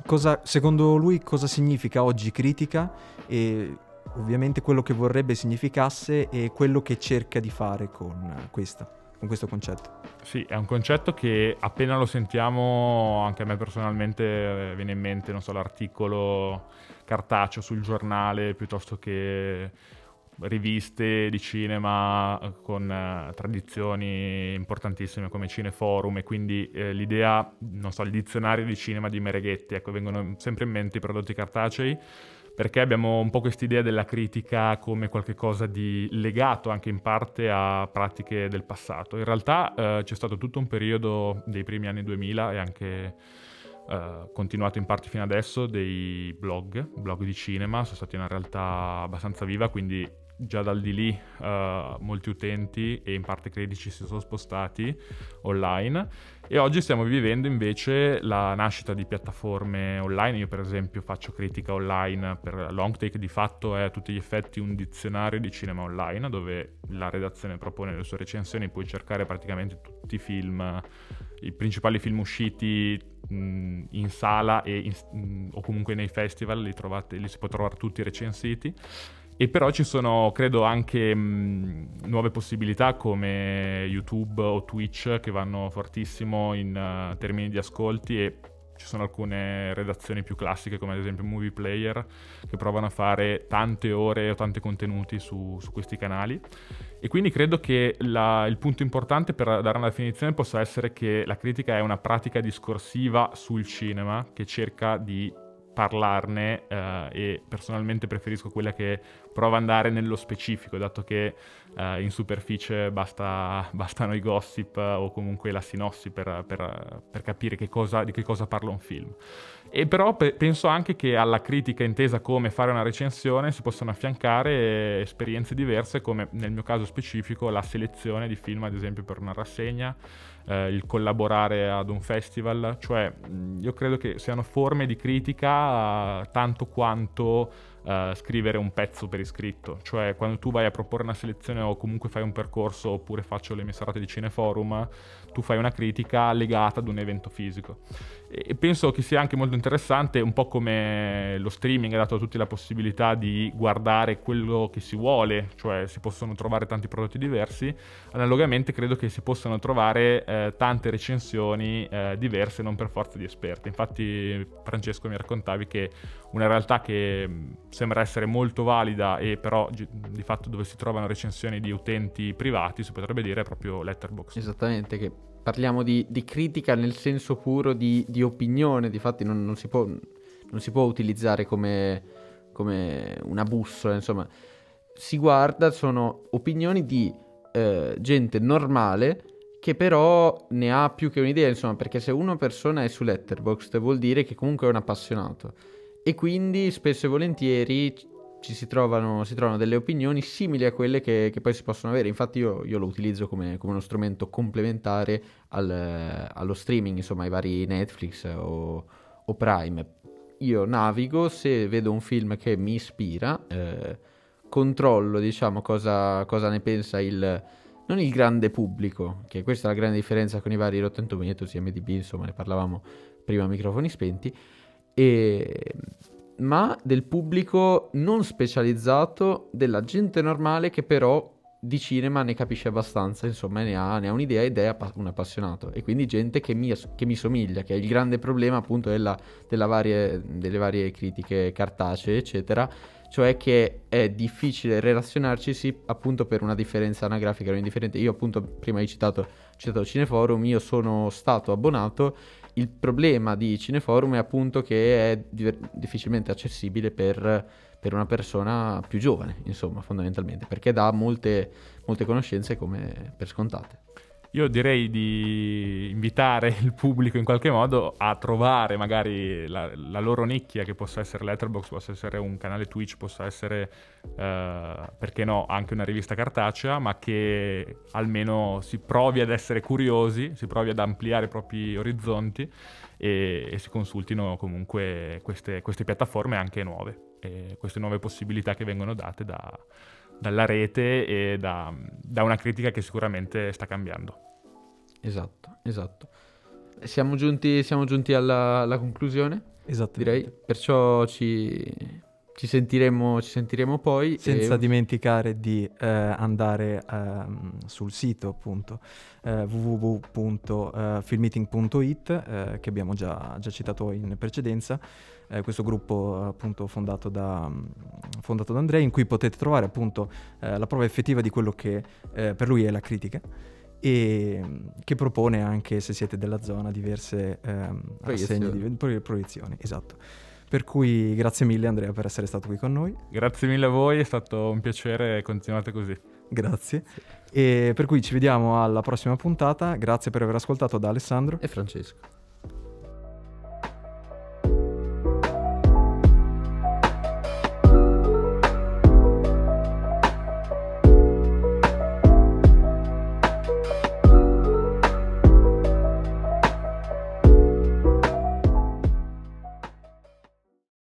cosa, secondo lui cosa significa oggi critica e ovviamente quello che vorrebbe significasse e quello che cerca di fare con, questa, con questo concetto. Sì, è un concetto che appena lo sentiamo, anche a me personalmente eh, viene in mente, non so, l'articolo cartaceo sul giornale piuttosto che riviste di cinema con eh, tradizioni importantissime come Cineforum e quindi eh, l'idea, non so, il dizionario di cinema di Mereghetti, ecco, vengono sempre in mente i prodotti cartacei perché abbiamo un po' quest'idea della critica come qualcosa di legato anche in parte a pratiche del passato. In realtà eh, c'è stato tutto un periodo dei primi anni 2000 e anche Uh, continuato in parte fino adesso dei blog, blog di cinema, sono stati una realtà abbastanza viva, quindi già dal di lì uh, molti utenti e in parte critici si sono spostati online e oggi stiamo vivendo invece la nascita di piattaforme online. Io per esempio faccio critica online per Longtake, di fatto è a tutti gli effetti un dizionario di cinema online dove la redazione propone le sue recensioni, puoi cercare praticamente tutti i film i principali film usciti mh, in sala in, mh, o comunque nei festival, li, trovate, li si può trovare tutti recensiti. E però ci sono, credo, anche mh, nuove possibilità come YouTube o Twitch che vanno fortissimo in uh, termini di ascolti e ci sono alcune redazioni più classiche come ad esempio Movie Player che provano a fare tante ore o tanti contenuti su, su questi canali. E quindi credo che la, il punto importante per dare una definizione possa essere che la critica è una pratica discorsiva sul cinema che cerca di parlarne eh, e personalmente preferisco quella che prova ad andare nello specifico, dato che eh, in superficie basta, bastano i gossip o comunque la sinossi per, per, per capire che cosa, di che cosa parla un film. E però pe- penso anche che alla critica intesa come fare una recensione si possano affiancare esperienze diverse, come nel mio caso specifico la selezione di film, ad esempio per una rassegna, eh, il collaborare ad un festival, cioè io credo che siano forme di critica eh, tanto quanto uh, scrivere un pezzo per iscritto, cioè quando tu vai a proporre una selezione o comunque fai un percorso oppure faccio le mie serate di cineforum, tu fai una critica legata ad un evento fisico. E penso che sia anche molto interessante, un po' come lo streaming ha dato a tutti la possibilità di guardare quello che si vuole, cioè si possono trovare tanti prodotti diversi, analogamente credo che si possano trovare eh, tante recensioni eh, diverse, non per forza di esperti. Infatti Francesco mi raccontavi che una realtà che sembra essere molto valida e però di fatto dove si trovano recensioni di utenti privati, si potrebbe dire, è proprio Letterboxd. Esattamente, che parliamo di, di, critica nel senso puro di, di opinione, difatti non, non, si può, non si può utilizzare come, come, una bussola, insomma, si guarda, sono opinioni di eh, gente normale che però ne ha più che un'idea, insomma, perché se una persona è su Letterboxd vuol dire che comunque è un appassionato. E quindi spesso e volentieri ci si trovano, si trovano, delle opinioni simili a quelle che, che poi si possono avere. Infatti io, io lo utilizzo come, come, uno strumento complementare al, allo streaming, insomma ai vari Netflix o, o, Prime. Io navigo, se vedo un film che mi ispira, eh, controllo diciamo cosa, cosa, ne pensa il... Non il grande pubblico, che questa è la grande differenza con i vari Rotten Tomatoes, MDB, insomma ne parlavamo prima a microfoni spenti, e ma del pubblico non specializzato, della gente normale che però di cinema ne capisce abbastanza, insomma ne ha, ne ha un'idea ed è un appassionato e quindi gente che mi, che mi somiglia, che è il grande problema appunto della, della varie, delle varie critiche cartacee eccetera, cioè che è difficile relazionarci appunto per una differenza anagrafica non indifferente. Io appunto prima hai citato, citato Cineforum, io sono stato abbonato il problema di Cineforum è appunto che è diver- difficilmente accessibile per, per, una persona più giovane, insomma, fondamentalmente, perché dà molte, molte conoscenze come per scontate. Io direi di invitare il pubblico in qualche modo a trovare magari la, la loro nicchia, che possa essere Letterboxd, possa essere un canale Twitch, possa essere, eh, perché no, anche una rivista cartacea, ma che almeno si provi ad essere curiosi, si provi ad ampliare i propri orizzonti e, e si consultino comunque queste, queste, piattaforme anche nuove, queste nuove possibilità che vengono date da dalla rete e da, da una critica che sicuramente sta cambiando. Esatto, esatto. Siamo giunti, siamo giunti alla, alla conclusione, esatto. direi, perciò ci, ci, sentiremo, ci sentiremo poi. Senza e... dimenticare di eh, andare eh, sul sito appunto eh, www.filmeeting.it eh, che abbiamo già, già citato in precedenza eh, questo gruppo appunto fondato da, mm, fondato da Andrei, in cui potete trovare appunto eh, la prova effettiva di quello che eh, per lui è la critica e mm, che propone anche, se siete della zona, diverse ehm, proiezioni. Di, pro- proiezioni. Esatto. Per cui grazie mille Andrea per essere stato qui con noi. Grazie mille a voi, è stato un piacere, continuate così. Grazie. E per cui ci vediamo alla prossima puntata. Grazie per aver ascoltato da Alessandro e Francesco.